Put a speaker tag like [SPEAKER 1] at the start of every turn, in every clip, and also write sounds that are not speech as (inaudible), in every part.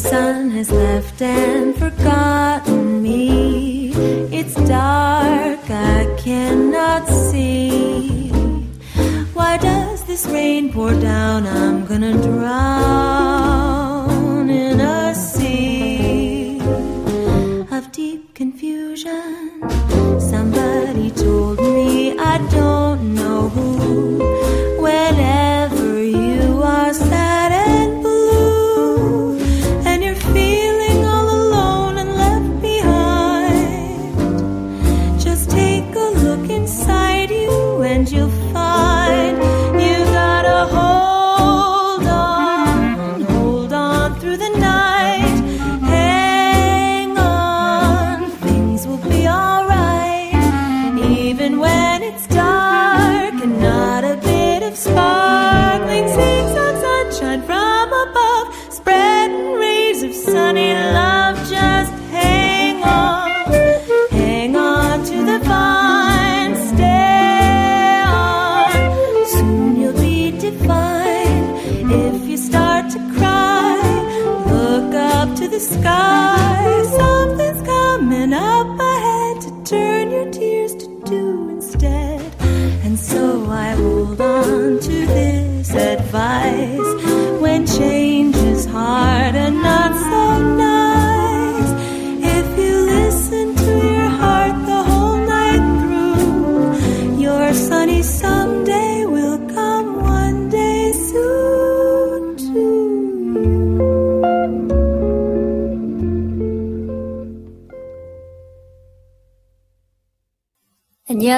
[SPEAKER 1] sun has left and forgotten me. It's dark, I cannot see. Why does this rain pour down? I'm gonna drown in a sea of deep confusion. Somebody told me I don't know.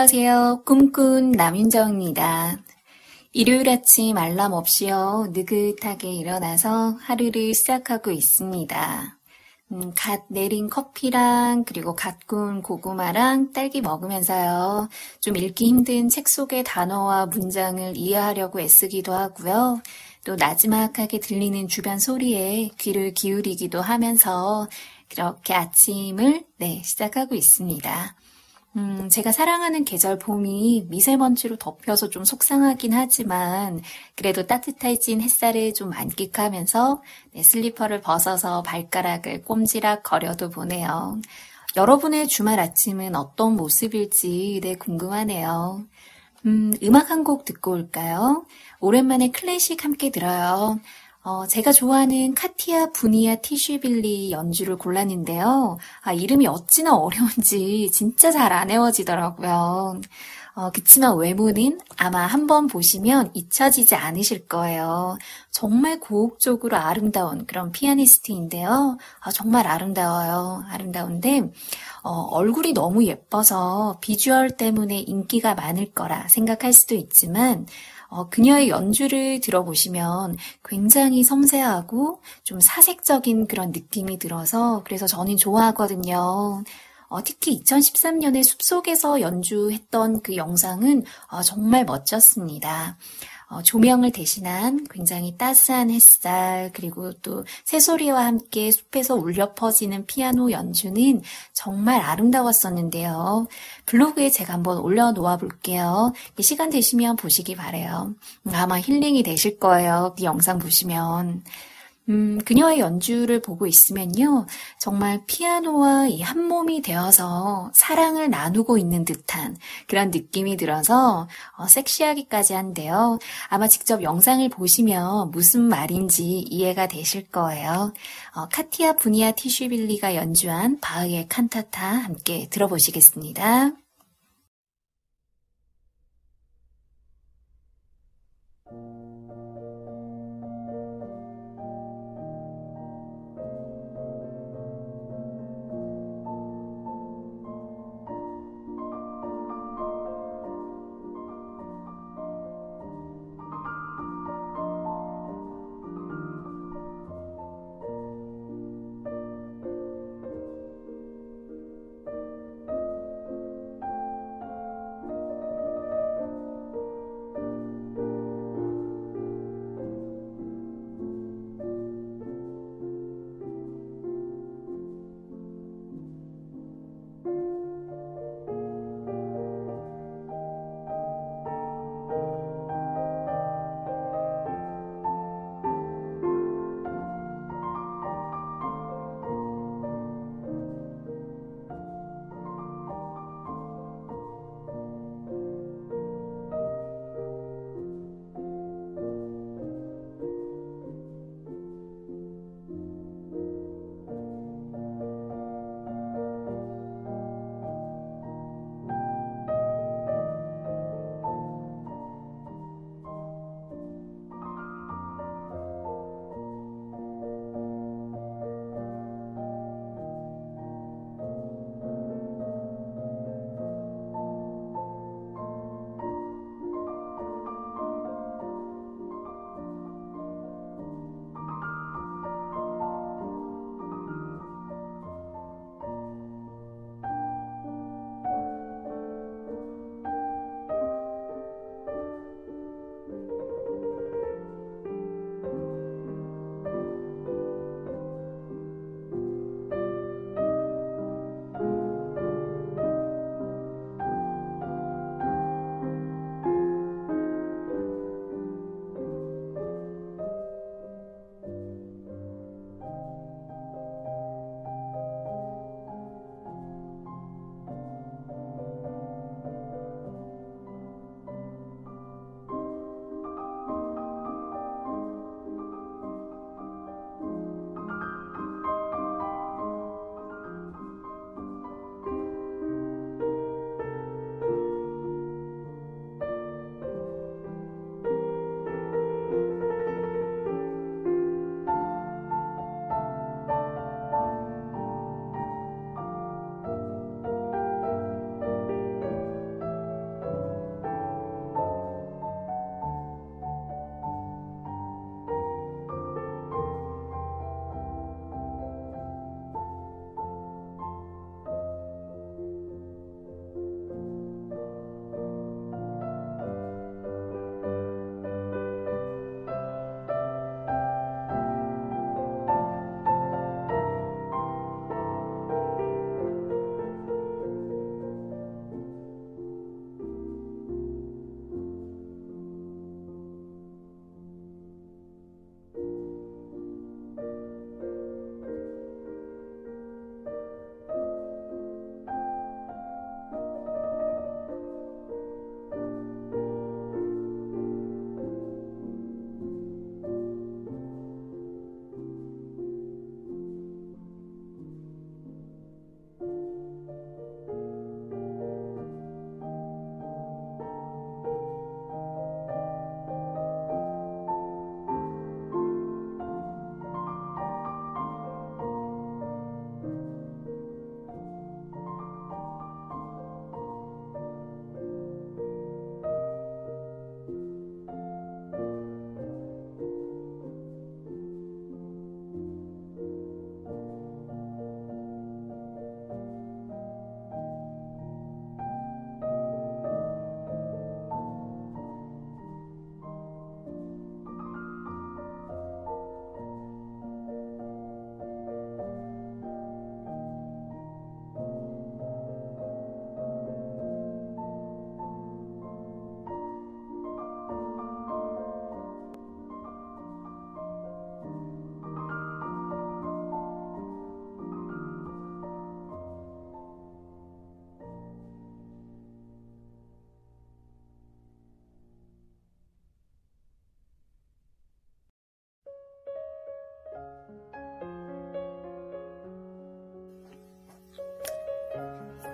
[SPEAKER 2] 안녕하세요. 꿈꾼 남윤정입니다. 일요일 아침 알람 없이요. 느긋하게 일어나서 하루를 시작하고 있습니다. 음, 갓 내린 커피랑 그리고 갓 구운 고구마랑 딸기 먹으면서요. 좀 읽기 힘든 책 속의 단어와 문장을 이해하려고 애쓰기도 하고요. 또 나지막하게 들리는 주변 소리에 귀를 기울이기도 하면서 그렇게 아침을 네, 시작하고 있습니다. 음, 제가 사랑하는 계절 봄이 미세먼지로 덮여서 좀 속상하긴 하지만 그래도 따뜻해진 햇살을 좀 만끽하면서 네, 슬리퍼를 벗어서 발가락을 꼼지락 거려도 보네요. 여러분의 주말 아침은 어떤 모습일지 네, 궁금하네요. 음, 음악 한 곡 듣고 올까요? 오랜만에 클래식 함께 들어요. 어, 제가 좋아하는 카티아 부니아 티슈빌리 연주를 골랐는데요. 아, 이름이 어찌나 어려운지 진짜 잘 안 외워지더라고요. 어, 그치만 외모는 아마 한번 보시면 잊혀지지 않으실 거예요. 정말 고혹적으로 아름다운 그런 피아니스트인데요. 아, 정말 아름다워요. 아름다운데, 어, 얼굴이 너무 예뻐서 비주얼 때문에 인기가 많을 거라 생각할 수도 있지만, 어, 그녀의 연주를 들어보시면 굉장히 섬세하고 좀 사색적인 그런 느낌이 들어서 그래서 저는 좋아하거든요. 어, 특히 2013년에 숲속에서 연주했던 그 영상은 어, 정말 멋졌습니다. 어, 조명을 대신한 굉장히 따스한 햇살, 그리고 또 새소리와 함께 숲에서 울려 퍼지는 피아노 연주는 정말 아름다웠었는데요. 블로그에 제가 한번 올려놓아 볼게요. 시간 되시면 보시기 바래요. 아마 힐링이 되실 거예요. 이 영상 보시면. 음, 그녀의 연주를 보고 있으면요. 정말 피아노와 이 한 몸이 되어서 사랑을 나누고 있는 듯한 그런 느낌이 들어서 어, 섹시하기까지 한데요. 아마 직접 영상을 보시면 무슨 말인지 이해가 되실 거예요. 어, 카티아 부니아 티슈빌리가 연주한 바흐의 칸타타 함께 들어보시겠습니다.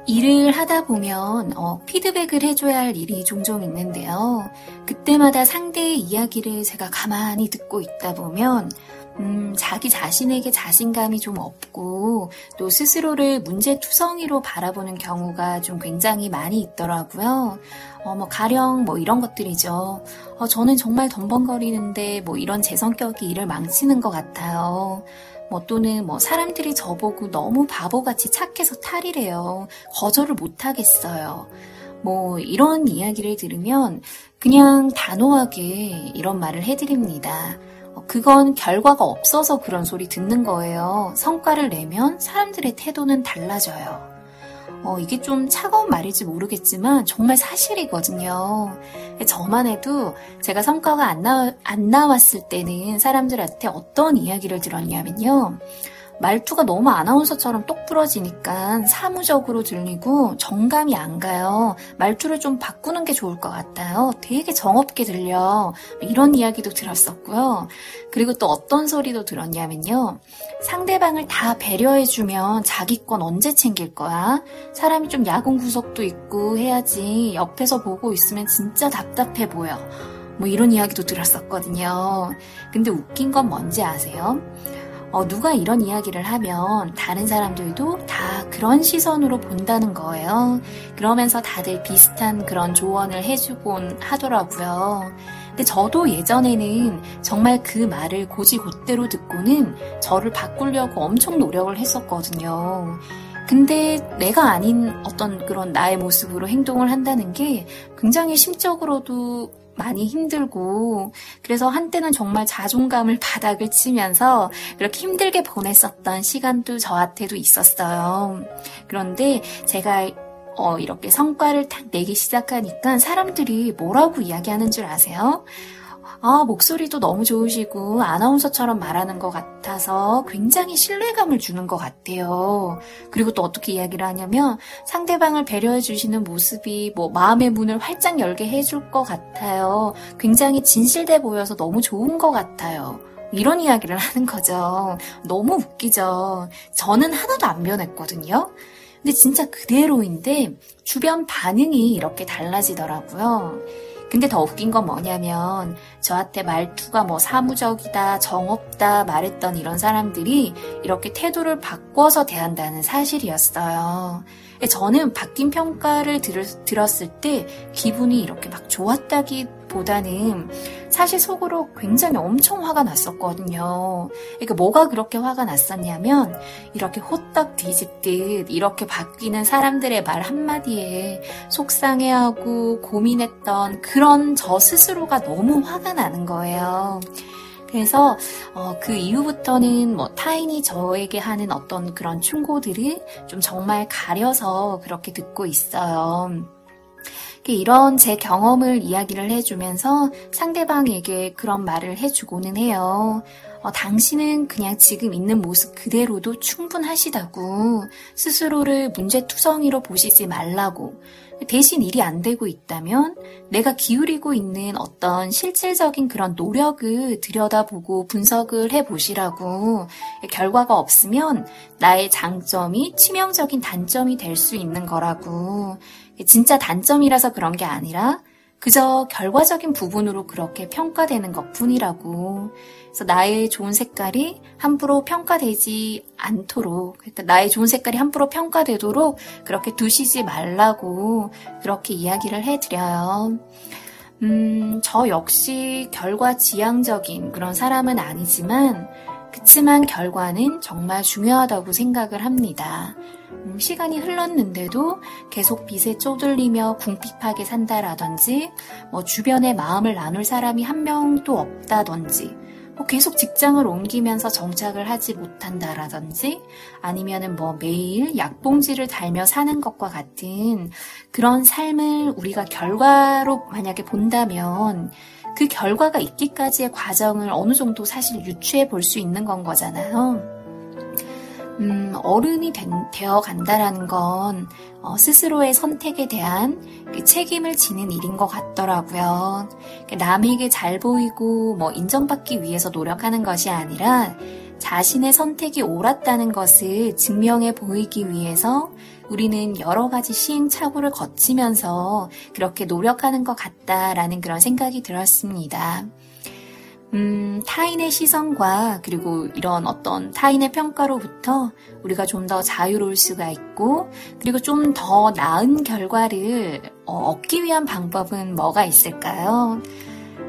[SPEAKER 2] 일을 하다 보면 어, 피드백을 해줘야 할 일이 종종 있는데요. 그때마다 상대의 이야기를 제가 가만히 듣고 있다 보면 음, 자기 자신에게 자신감이 좀 없고 또 스스로를 문제투성이로 바라보는 경우가 좀 굉장히 많이 있더라고요. 어, 뭐 가령 뭐 이런 것들이죠. 어, 저는 정말 덤벙거리는데 뭐 이런 제 성격이 일을 망치는 것 같아요. 뭐 또는 뭐 사람들이 저보고 너무 바보같이 착해서 탈이래요. 거절을 못 하겠어요. 뭐 이런 이야기를 들으면 그냥 단호하게 이런 말을 해드립니다. 어, 그건 결과가 없어서 그런 소리 듣는 거예요. 성과를 내면 사람들의 태도는 달라져요. 어, 이게 좀 차가운 말일지 모르겠지만 정말 사실이거든요. 저만 해도 제가 성과가 안, 나, 안 나왔을 때는 사람들한테 어떤 이야기를 들었냐면요. 말투가 너무 아나운서처럼 똑 부러지니까 사무적으로 들리고 정감이 안 가요. 말투를 좀 바꾸는 게 좋을 것 같아요. 되게 정없게 들려. 이런 이야기도 들었었고요. 그리고 또 어떤 소리도 들었냐면요. 상대방을 다 배려해주면 자기 건 언제 챙길 거야? 사람이 좀 야근 구석도 있고 해야지. 옆에서 보고 있으면 진짜 답답해 보여. 뭐 이런 이야기도 들었었거든요. 근데 웃긴 건 뭔지 아세요? 어, 누가 이런 이야기를 하면 다른 사람들도 다 그런 시선으로 본다는 거예요. 그러면서 다들 비슷한 그런 조언을 해주곤 하더라고요. 근데 저도 예전에는 정말 그 말을 고지곧대로 듣고는 저를 바꾸려고 엄청 노력을 했었거든요. 근데 내가 아닌 어떤 그런 나의 모습으로 행동을 한다는 게 굉장히 심적으로도 많이 힘들고 그래서 한때는 정말 자존감을 바닥을 치면서 그렇게 힘들게 보냈었던 시간도 저한테도 있었어요. 그런데 제가 어, 이렇게 성과를 딱 내기 시작하니까 사람들이 뭐라고 이야기하는 줄 아세요? 아, 목소리도 너무 좋으시고 아나운서처럼 말하는 것 같아서 굉장히 신뢰감을 주는 것 같아요. 그리고 또 어떻게 이야기를 하냐면 상대방을 배려해 주시는 모습이 뭐 마음의 문을 활짝 열게 해줄 것 같아요. 굉장히 진실돼 보여서 너무 좋은 것 같아요. 이런 이야기를 (laughs) 하는 거죠. 너무 웃기죠. 저는 하나도 안 변했거든요. 근데 진짜 그대로인데 주변 반응이 이렇게 달라지더라고요. 근데 더 웃긴 건 뭐냐면 저한테 말투가 뭐 사무적이다, 정없다 말했던 이런 사람들이 이렇게 태도를 바꿔서 대한다는 사실이었어요. 저는 바뀐 평가를 들, 었을 때 기분이 이렇게 막 좋았다기 보다는 사실 속으로 굉장히 엄청 화가 났었거든요. 그러니까 뭐가 그렇게 화가 났었냐면 이렇게 호떡 뒤집듯 이렇게 바뀌는 사람들의 말 한마디에 속상해하고 고민했던 그런 저 스스로가 너무 화가 나는 거예요. 그래서 어, 그 이후부터는 뭐 타인이 저에게 하는 어떤 그런 충고들을 좀 정말 가려서 그렇게 듣고 있어요. 이런 제 경험을 이야기를 해주면서 상대방에게 그런 말을 해주고는 해요. 어, 당신은 그냥 지금 있는 모습 그대로도 충분하시다고 스스로를 문제투성이로 보시지 말라고. 대신 일이 안 되고 있다면 내가 기울이고 있는 어떤 실질적인 그런 노력을 들여다보고 분석을 해 보시라고. 결과가 없으면 나의 장점이 치명적인 단점이 될 수 있는 거라고 진짜 단점이라서 그런 게 아니라 그저 결과적인 부분으로 그렇게 평가되는 것 뿐이라고. 그래서 나의 좋은 색깔이 함부로 평가되지 않도록, 그러니까 나의 좋은 색깔이 함부로 평가되도록 그렇게 두시지 말라고 그렇게 이야기를 해드려요. 음, 저 역시 결과 지향적인 그런 사람은 아니지만, 그치만 결과는 정말 중요하다고 생각을 합니다. 음, 시간이 흘렀는데도 계속 빚에 쪼들리며 궁핍하게 산다라든지, 뭐 주변에 마음을 나눌 사람이 한 명도 없다든지, 뭐 계속 직장을 옮기면서 정착을 하지 못한다라든지, 아니면은 뭐 매일 약봉지를 달며 사는 것과 같은 그런 삶을 우리가 결과로 만약에 본다면, 그 결과가 있기까지의 과정을 어느 정도 사실 유추해 볼 수 있는 건 거잖아요. 음, 어른이 된, 되어 간다라는 건 어, 스스로의 선택에 대한 그 책임을 지는 일인 것 같더라고요. 남에게 잘 보이고 뭐 인정받기 위해서 노력하는 것이 아니라 자신의 선택이 옳았다는 것을 증명해 보이기 위해서 우리는 여러 가지 시행착오를 거치면서 그렇게 노력하는 것 같다라는 그런 생각이 들었습니다. 음, 타인의 시선과 그리고 이런 어떤 타인의 평가로부터 우리가 좀 더 자유로울 수가 있고 그리고 좀 더 나은 결과를 어, 얻기 위한 방법은 뭐가 있을까요?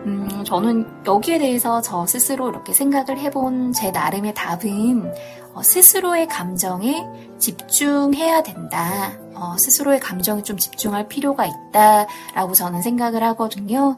[SPEAKER 2] 음, 저는 여기에 대해서 저 스스로 이렇게 생각을 해본 제 나름의 답은 어, 스스로의 감정에 집중해야 된다. 어, 스스로의 감정에 좀 집중할 필요가 있다라고 저는 생각을 하거든요.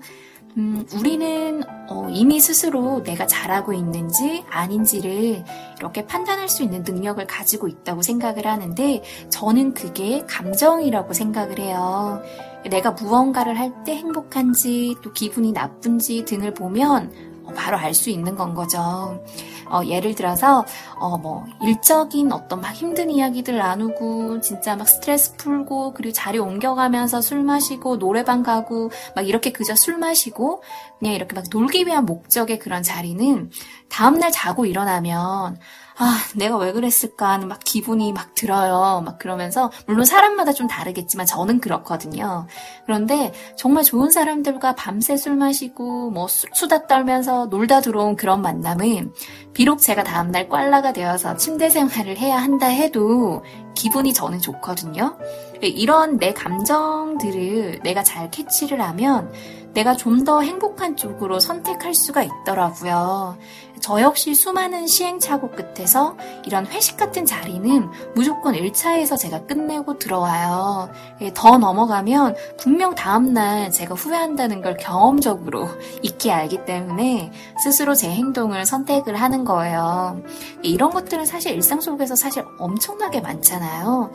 [SPEAKER 2] 음, 우리는 어, 이미 스스로 내가 잘하고 있는지 아닌지를 이렇게 판단할 수 있는 능력을 가지고 있다고 생각을 하는데 저는 그게 감정이라고 생각을 해요. 내가 무언가를 할 때 행복한지 또 기분이 나쁜지 등을 보면 어, 바로 알 수 있는 건 거죠. 어, 예를 들어서 어, 뭐 일적인 어떤 막 힘든 이야기들 나누고 진짜 막 스트레스 풀고 그리고 자리 옮겨가면서 술 마시고 노래방 가고 막 이렇게 그저 술 마시고 그냥 이렇게 막 놀기 위한 목적의 그런 자리는 다음날 자고 일어나면 아, 내가 왜 그랬을까 하는 막 기분이 막 들어요. 막 그러면서, 물론 사람마다 좀 다르겠지만 저는 그렇거든요. 그런데 정말 좋은 사람들과 밤새 술 마시고, 뭐 수, 수다 떨면서 놀다 들어온 그런 만남은, 비록 제가 다음날 꽐라가 되어서 침대 생활을 해야 한다 해도, 기분이 저는 좋거든요. 이런 내 감정들을 내가 잘 캐치를 하면, 내가 좀 더 행복한 쪽으로 선택할 수가 있더라고요. 저 역시 수많은 시행착오 끝에서 이런 회식 같은 자리는 무조건 1차에서 제가 끝내고 들어와요. 예, 더 넘어가면 분명 다음날 제가 후회한다는 걸 경험적으로 (laughs) 익히 알기 때문에 스스로 제 행동을 선택을 하는 거예요. 이런 것들은 사실 일상 속에서 사실 엄청나게 많잖아요.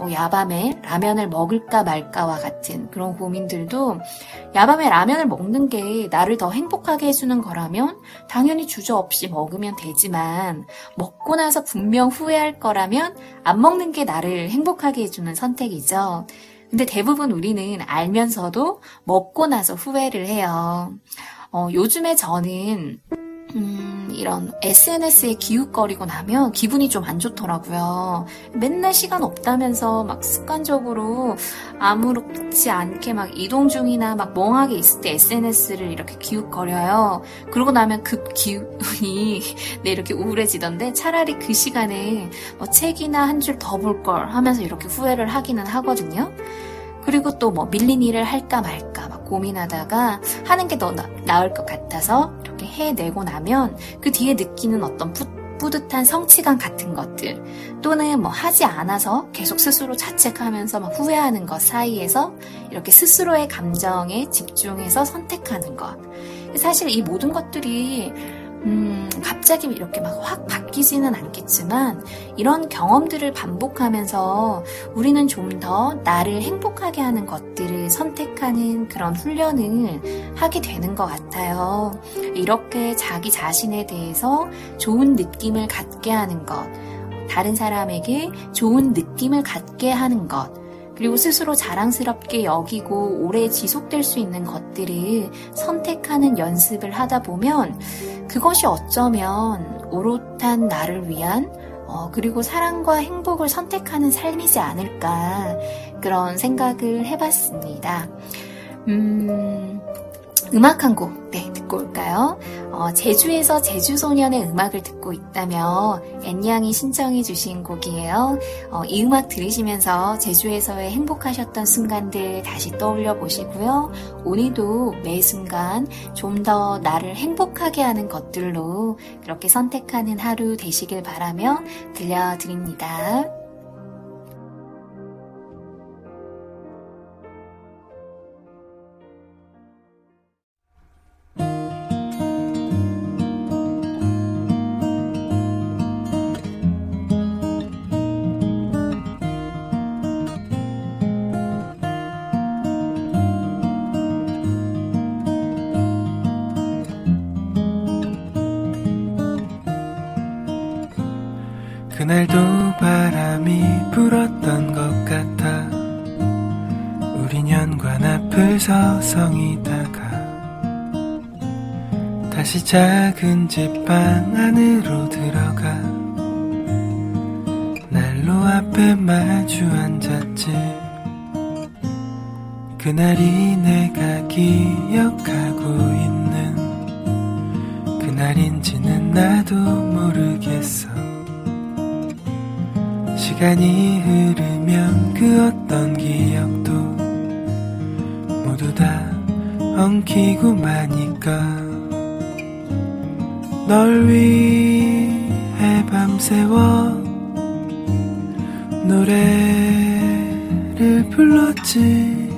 [SPEAKER 2] 뭐 야밤에 라면을 먹을까 말까와 같은 그런 고민들도 야밤에 라면을 먹는 게 나를 더 행복하게 해주는 거라면 당연히 주저 없이 먹으면 되지만 먹고 나서 분명 후회할 거라면 안 먹는 게 나를 행복하게 해주는 선택이죠. 근데 대부분 우리는 알면서도 먹고 나서 후회를 해요. 어, 요즘에 저는 음, 이런 SNS에 기웃거리고 나면 기분이 좀 안 좋더라고요. 맨날 시간 없다면서 막 습관적으로 아무렇지 않게 막 이동 중이나 막 멍하게 있을 때 SNS를 이렇게 기웃거려요. 그러고 나면 급 기운이 (laughs) 네, 이렇게 우울해지던데 차라리 그 시간에 뭐 책이나 한 줄 더 볼 걸 하면서 이렇게 후회를 하기는 하거든요. 그리고 또 뭐 밀린 일을 할까 말까 막 고민하다가 하는 게 더 나을 것 같아서 이렇게 해내고 나면 그 뒤에 느끼는 어떤 푸, 뿌듯한 성취감 같은 것들 또는 뭐 하지 않아서 계속 스스로 자책하면서 막 후회하는 것 사이에서 이렇게 스스로의 감정에 집중해서 선택하는 것. 사실 이 모든 것들이 음, 갑자기 이렇게 막 확 바뀌지는 않겠지만 이런 경험들을 반복하면서 우리는 좀 더 나를 행복하게 하는 것들을 선택하는 그런 훈련을 하게 되는 것 같아요. 이렇게 자기 자신에 대해서 좋은 느낌을 갖게 하는 것, 다른 사람에게 좋은 느낌을 갖게 하는 것, 그리고 스스로 자랑스럽게 여기고 오래 지속될 수 있는 것들을 선택하는 연습을 하다 보면 그것이 어쩌면 오롯한 나를 위한 어, 그리고 사랑과 행복을 선택하는 삶이지 않을까 그런 생각을 해봤습니다. 음, 음악 한 곡, 네, 듣고 올까요? 어, 제주에서 제주소년의 음악을 듣고 있다며 앤양이 신청해 주신 곡이에요. 어, 이 음악 들으시면서 제주에서의 행복하셨던 순간들 다시 떠올려 보시고요. 오늘도 매 순간 좀 더 나를 행복하게 하는 것들로 그렇게 선택하는 하루 되시길 바라며 들려드립니다.
[SPEAKER 3] 서성이 다가 다시 작은 집 방 안으로 들어가 날 난로 앞에 마주 앉았지. 그날이 내가 기억하고 있는 그날인지는 나도 모르겠어. 시간이 흐르면 그 어떤 기억도 모두 다 엉키고 마니까. 널 위해 밤새워 노래를 불렀지.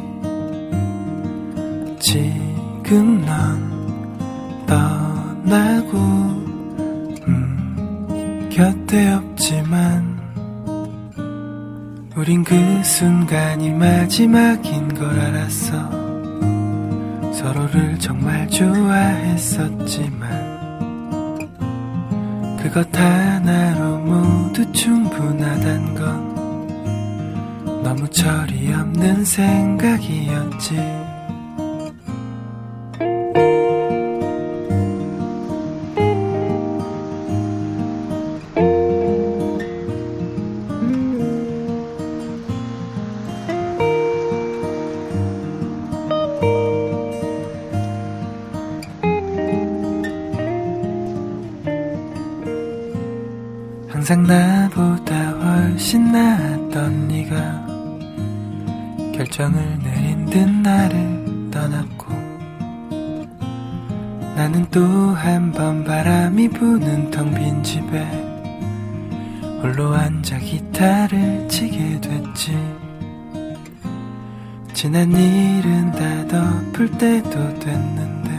[SPEAKER 3] 지금 넌 떠나고 음, 곁에 없지만 우린 그 순간이 마지막인 걸 알았어 서로를 정말 좋아했었지만 그것 하나로 모두 충분하단 건 너무 철이 없는 생각이었지. 항상 나보다 훨씬 나았던 네가 결정을 내린 듯 나를 떠났고 나는 또 한 번 바람이 부는 텅 빈 집에 홀로 앉아 기타를 치게 됐지. 지난 일은 다 덮을 때도 됐는데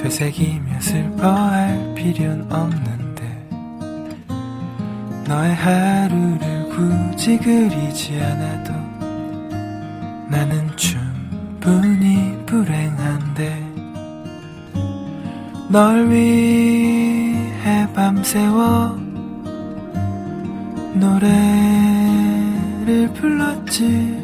[SPEAKER 3] 되새기며 슬퍼할 필요는 없는데 너의 하루를 굳이 그리지 않아도 나는 충분히 불행한데 널 위해 밤새워 노래를 불렀지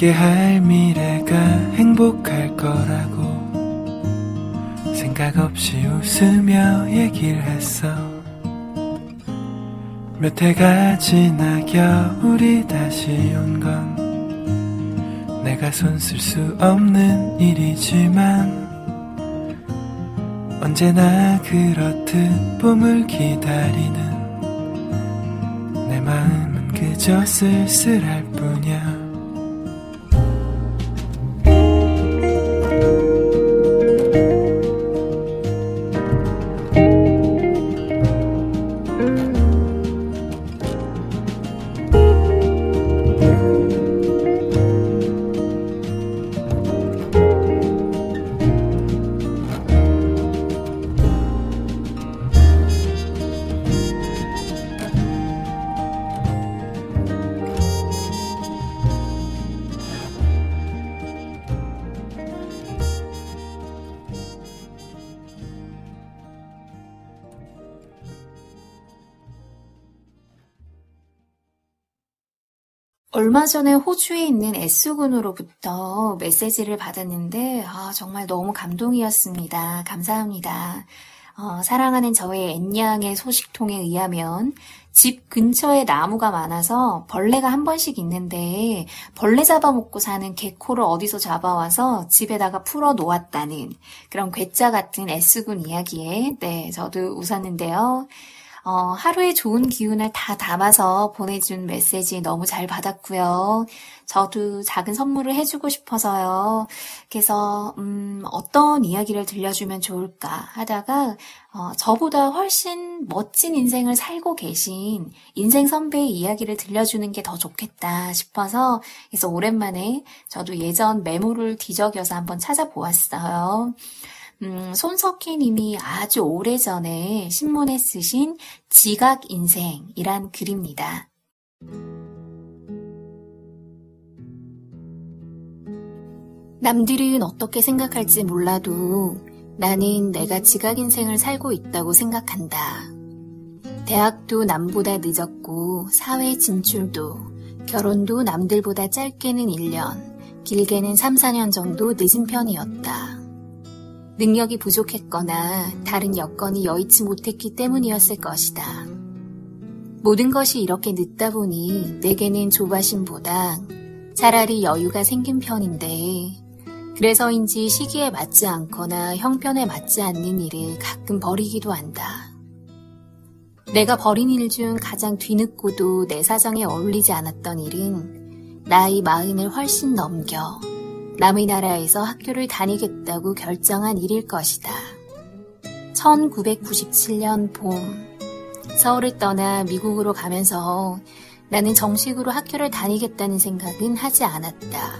[SPEAKER 3] 함께 할 미래가 행복할 거라고 생각 없이 웃으며 얘기를 했어. 몇 해가 지나 겨울이 다시 온 건 내가 손쓸 수 없는 일이지만 언제나 그렇듯 봄을 기다리는 내 마음은 그저 쓸쓸할
[SPEAKER 2] 전에 호주에 있는 S군으로부터 메시지를 받았는데 아, 정말 너무 감동이었습니다. 감사합니다. 어, 사랑하는 저의 앤양의 소식통에 의하면 집 근처에 나무가 많아서 벌레가 한 번씩 있는데 벌레 잡아먹고 사는 개코를 어디서 잡아와서 집에다가 풀어 놓았다는 그런 괴짜 같은 S군 이야기에 네 저도 웃었는데요. 어, 하루의 좋은 기운을 다 담아서 보내준 메시지 너무 잘 받았고요. 저도 작은 선물을 해주고 싶어서요. 그래서 음, 어떤 이야기를 들려주면 좋을까 하다가 어, 저보다 훨씬 멋진 인생을 살고 계신 인생 선배의 이야기를 들려주는 게 더 좋겠다 싶어서 그래서 오랜만에 저도 예전 메모를 뒤적여서 한번 찾아보았어요. 음, 손석희 님이 아주 오래전에 신문에 쓰신 지각 인생이란 글입니다. 남들은 어떻게 생각할지 몰라도 나는 내가 지각 인생을 살고 있다고 생각한다. 대학도 남보다 늦었고 사회 진출도 결혼도 남들보다 짧게는 1년, 길게는 3, 4년 정도 늦은 편이었다. 능력이 부족했거나 다른 여건이 여의치 못했기 때문이었을 것이다. 모든 것이 이렇게 늦다 보니 내게는 조바심보다 차라리 여유가 생긴 편인데 그래서인지 시기에 맞지 않거나 형편에 맞지 않는 일을 가끔 버리기도 한다. 내가 버린 일 중 가장 뒤늦고도 내 사정에 어울리지 않았던 일은 나이 마흔을 훨씬 넘겨 남의 나라에서 학교를 다니겠다고 결정한 일일 것이다. 1997년 봄, 서울을 떠나 미국으로 가면서 나는 정식으로 학교를 다니겠다는 생각은 하지 않았다.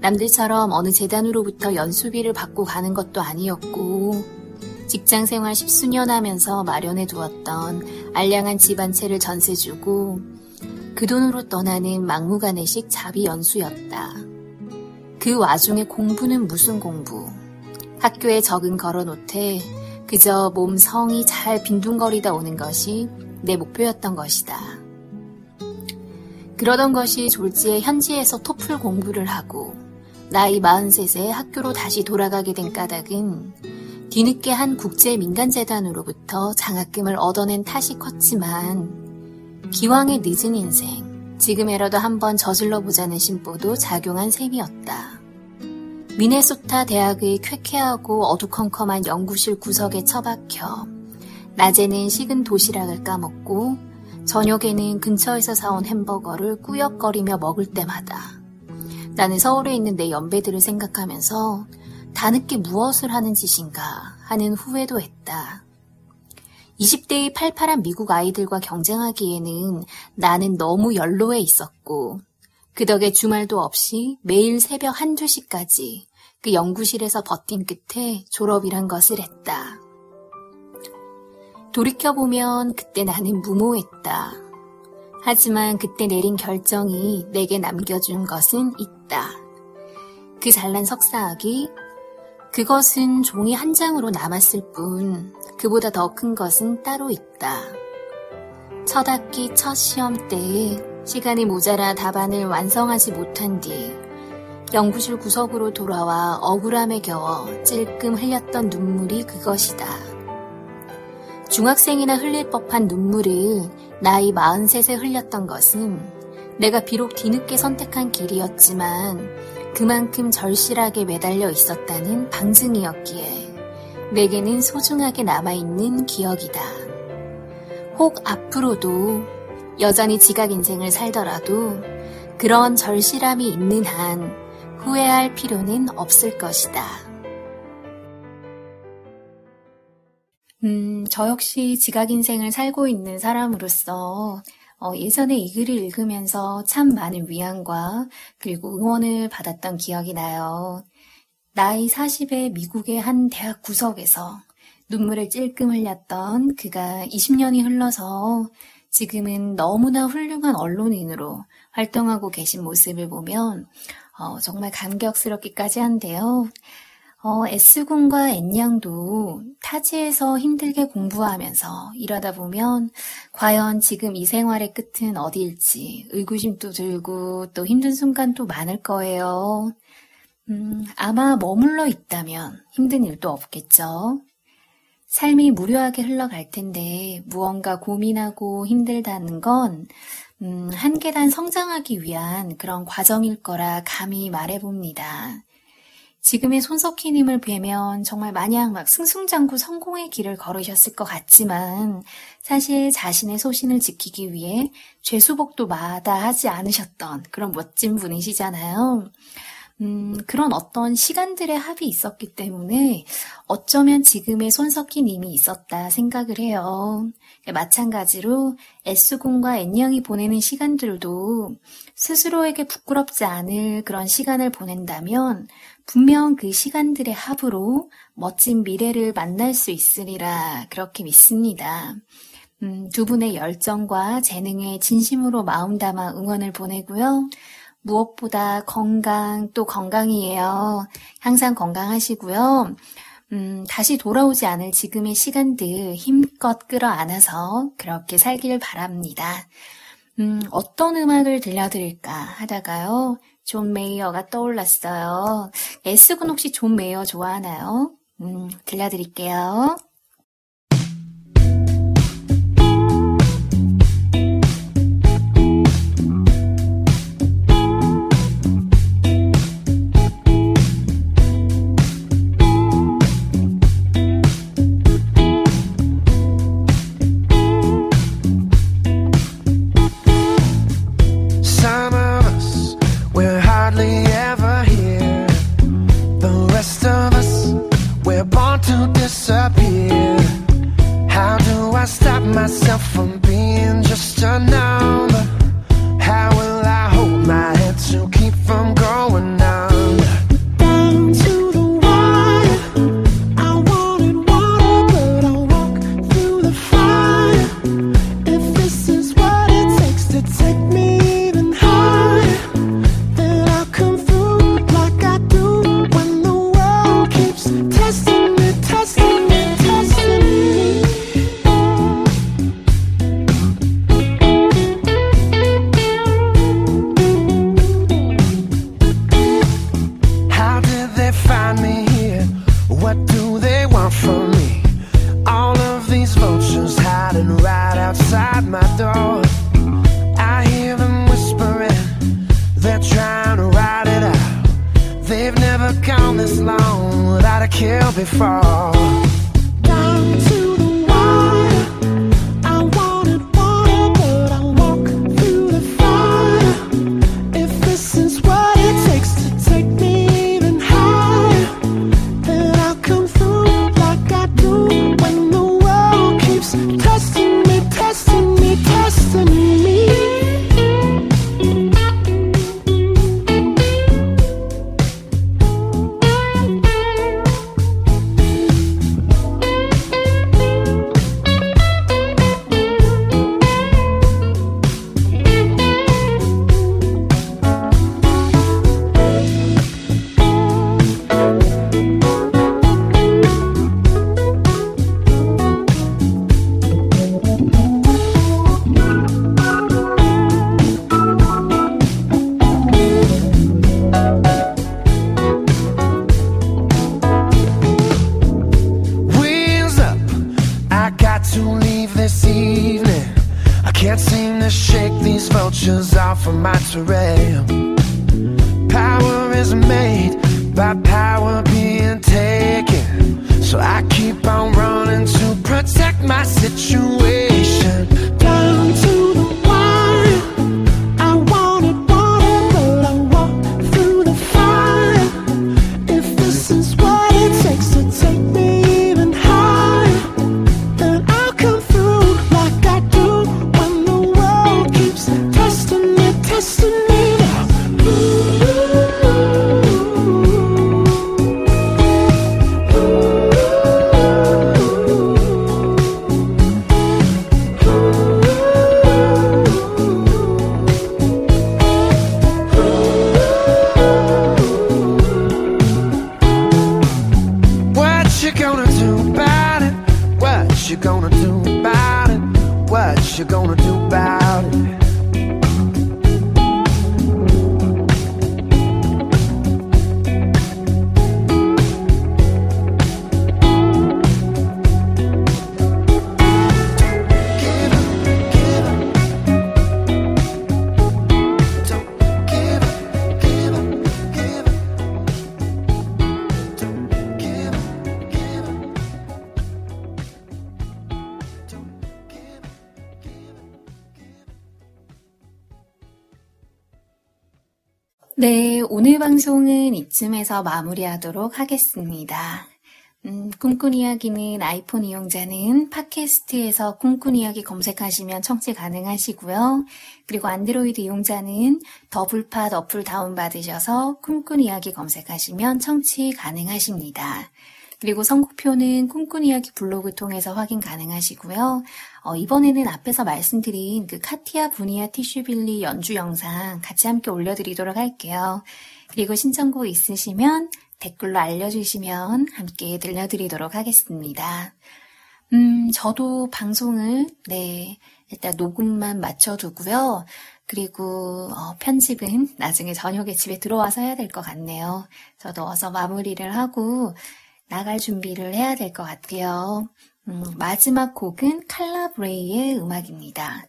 [SPEAKER 2] 남들처럼 어느 재단으로부터 연수비를 받고 가는 것도 아니었고, 직장 생활 십수년 하면서 마련해 두었던 알량한 집 한 채를 전세 주고 그 돈으로 떠나는 막무가내식 자비 연수였다. 그 와중에 공부는 무슨 공부. 학교에 적은 걸어놓되 그저 몸 성이 잘 빈둥거리다 오는 것이 내 목표였던 것이다. 그러던 것이 졸지에 현지에서 토플 공부를 하고 나이 43세 학교로 다시 돌아가게 된 까닭은 뒤늦게 한 국제민간재단으로부터 장학금을 얻어낸 탓이 컸지만 기왕의 늦은 인생, 지금이라도 한번 저질러 보자는 심보도 작용한 셈이었다. 미네소타 대학의 쾌쾌하고 어두컴컴한 연구실 구석에 처박혀 낮에는 식은 도시락을 까먹고 저녁에는 근처에서 사온 햄버거를 꾸역거리며 먹을 때마다 나는 서울에 있는 내 연배들을 생각하면서 다늦게 무엇을 하는 짓인가 하는 후회도 했다. 20대의 팔팔한 미국 아이들과 경쟁하기에는 나는 너무 연로해 있었고, 그 덕에 주말도 없이 매일 새벽 한두 시까지 그 연구실에서 버틴 끝에 졸업이란 것을 했다. 돌이켜보면 그때 나는 무모했다. 하지만 그때 내린 결정이 내게 남겨준 것은 있다. 그 잘난 석사학이 그것은 종이 한 장으로 남았을 뿐 그보다 더 큰 것은 따로 있다. 첫 학기 첫 시험 때에 시간이 모자라 답안을 완성하지 못한 뒤 연구실 구석으로 돌아와 억울함에 겨워 찔끔 흘렸던 눈물이 그것이다. 중학생이나 흘릴 법한 눈물을 나이 43세 흘렸던 것은 내가 비록 뒤늦게 선택한 길이었지만 그만큼 절실하게 매달려 있었다는 방증이었기에 내게는 소중하게 남아있는 기억이다. 혹 앞으로도 여전히 지각 인생을 살더라도 그런 절실함이 있는 한 후회할 필요는 없을 것이다. 음, 저 역시 지각 인생을 살고 있는 사람으로서 어, 예전에 이 글을 읽으면서 참 많은 위안과 그리고 응원을 받았던 기억이 나요. 나이 40에 미국의 한 대학 구석에서 눈물을 찔끔 흘렸던 그가 20년이 흘러서 지금은 너무나 훌륭한 언론인으로 활동하고 계신 모습을 보면 어, 정말 감격스럽기까지 한데요. 어, S군과 N양도 타지에서 힘들게 공부하면서 일하다 보면 과연 지금 이 생활의 끝은 어디일지 의구심도 들고 또 힘든 순간도 많을 거예요. 음, 아마 머물러 있다면 힘든 일도 없겠죠. 삶이 무료하게 흘러갈 텐데 무언가 고민하고 힘들다는 건 음, 한 계단 성장하기 위한 그런 과정일 거라 감히 말해봅니다. 지금의 손석희님을 뵈면 정말 마냥 막 승승장구 성공의 길을 걸으셨을 것 같지만 사실 자신의 소신을 지키기 위해 죄수복도 마다하지 않으셨던 그런 멋진 분이시잖아요. 음, 그런 어떤 시간들의 합이 있었기 때문에 어쩌면 지금의 손석희님이 있었다 생각을 해요. 마찬가지로 S군과 N형이 보내는 시간들도 스스로에게 부끄럽지 않을 그런 시간을 보낸다면 분명 그 시간들의 합으로 멋진 미래를 만날 수 있으리라 그렇게 믿습니다. 음, 두 분의 열정과 재능에 진심으로 마음 담아 응원을 보내고요.
[SPEAKER 4] 무엇보다 건강 또 건강이에요. 항상 건강하시고요. 음, 다시 돌아오지 않을 지금의 시간들 힘껏 끌어안아서 그렇게 살길 바랍니다. 음, 어떤 음악을 들려드릴까 하다가요. 존 메이어가 떠올랐어요. S군 혹시 존 메이어 좋아하나요? 음, 들려드릴게요. stop myself from being just a noun. 이쯤에서 마무리하도록 하겠습니다. 음, 꿈꾼 이야기는 아이폰 이용자는 팟캐스트에서 꿈꾼 이야기 검색하시면 청취 가능하시고요. 그리고 안드로이드 이용자는 더블팟 어플 다운받으셔서 꿈꾼 이야기 검색하시면 청취 가능하십니다.
[SPEAKER 2] 그리고 선곡표는 꿈꾼 이야기 블로그 통해서 확인 가능하시고요. 어, 이번에는 앞에서 말씀드린 그 카티아 부니아 티슈빌리 연주 영상 같이 함께 올려드리도록 할게요. 그리고 신청곡 있으시면 댓글로 알려주시면 함께 들려드리도록 하겠습니다. 음, 저도 방송을, 네, 일단 녹음만 맞춰두고요. 그리고, 어, 편집은 나중에 저녁에 집에 들어와서 해야 될 것 같네요. 저도 어서 마무리를 하고 나갈 준비를 해야 될 것 같아요. 음, 마지막 곡은 칼라브레이의 음악입니다.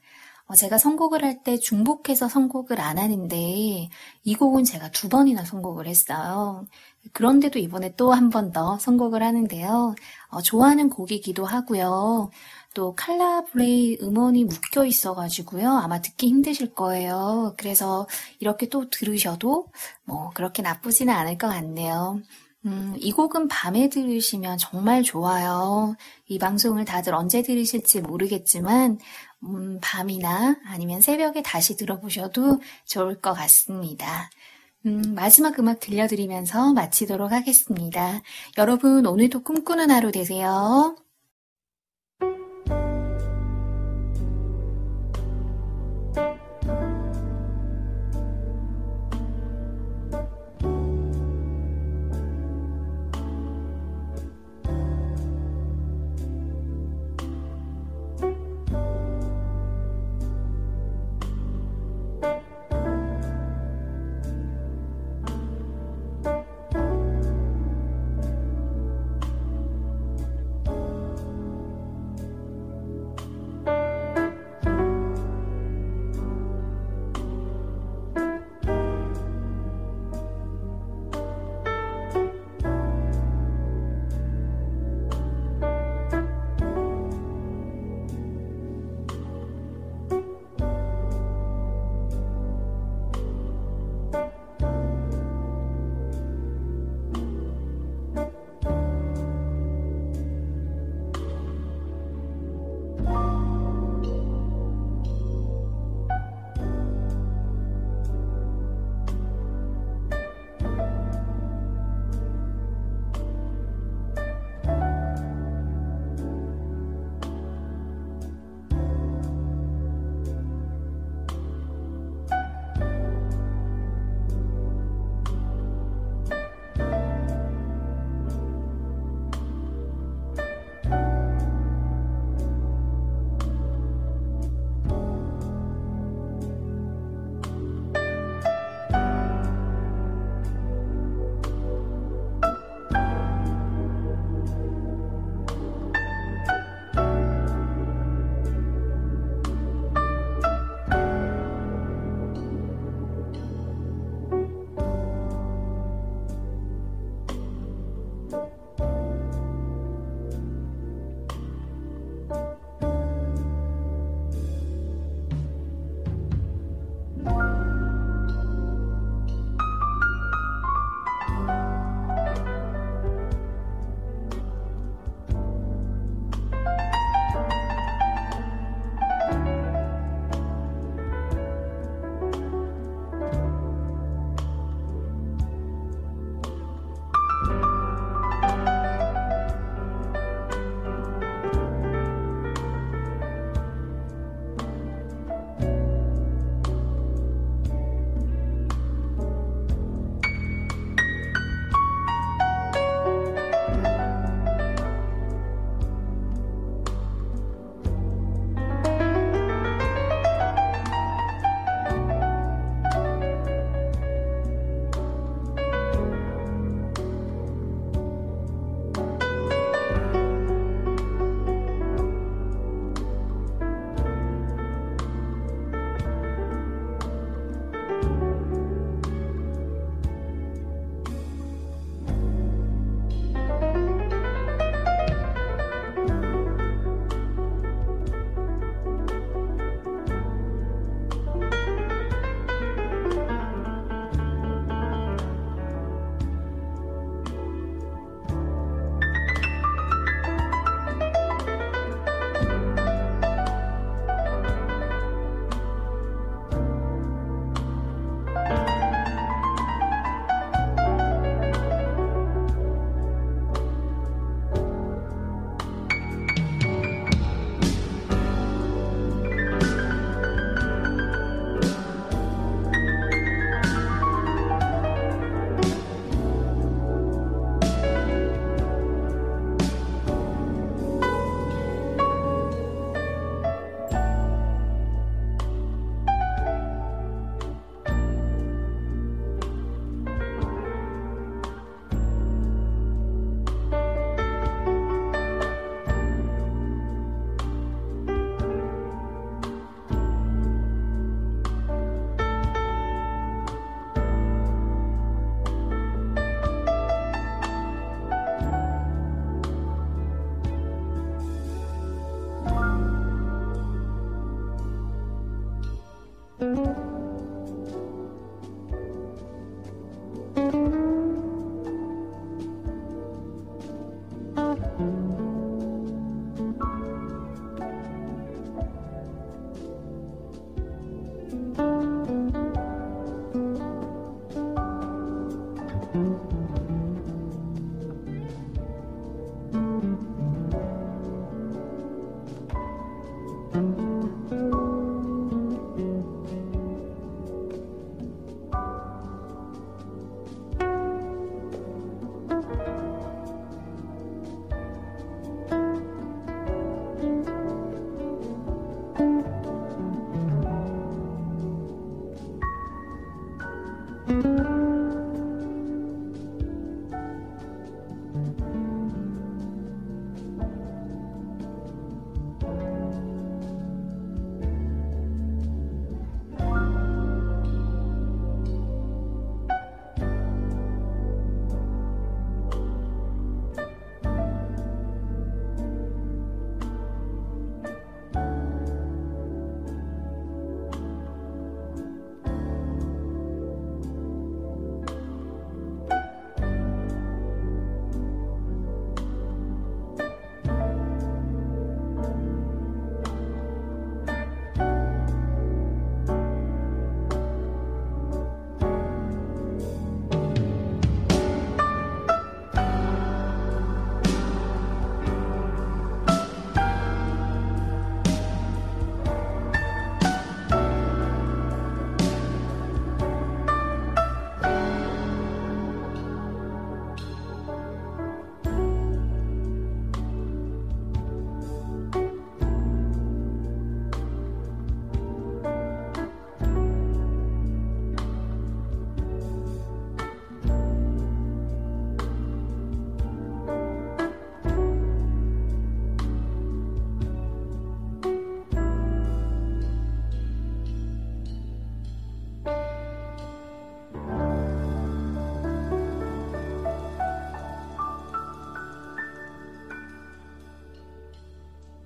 [SPEAKER 2] 어, 제가 선곡을 할 때 중복해서 선곡을 안 하는데 이 곡은 제가 두 번이나 선곡을 했어요. 그런데도 이번에 또 한 번 더 선곡을 하는데요. 어, 좋아하는 곡이기도 하고요. 또 칼라브레이 음원이 묶여 있어가지고요. 아마 듣기 힘드실 거예요. 그래서 이렇게 또 들으셔도 뭐 그렇게 나쁘지는 않을 것 같네요. 음, 이 곡은 밤에 들으시면 정말 좋아요. 이 방송을 다들 언제 들으실지 모르겠지만, 음, 밤이나 아니면 새벽에 다시 들어보셔도 좋을 것 같습니다. 음, 마지막 음악 들려드리면서 마치도록 하겠습니다. 여러분, 오늘도 꿈꾸는 하루 되세요.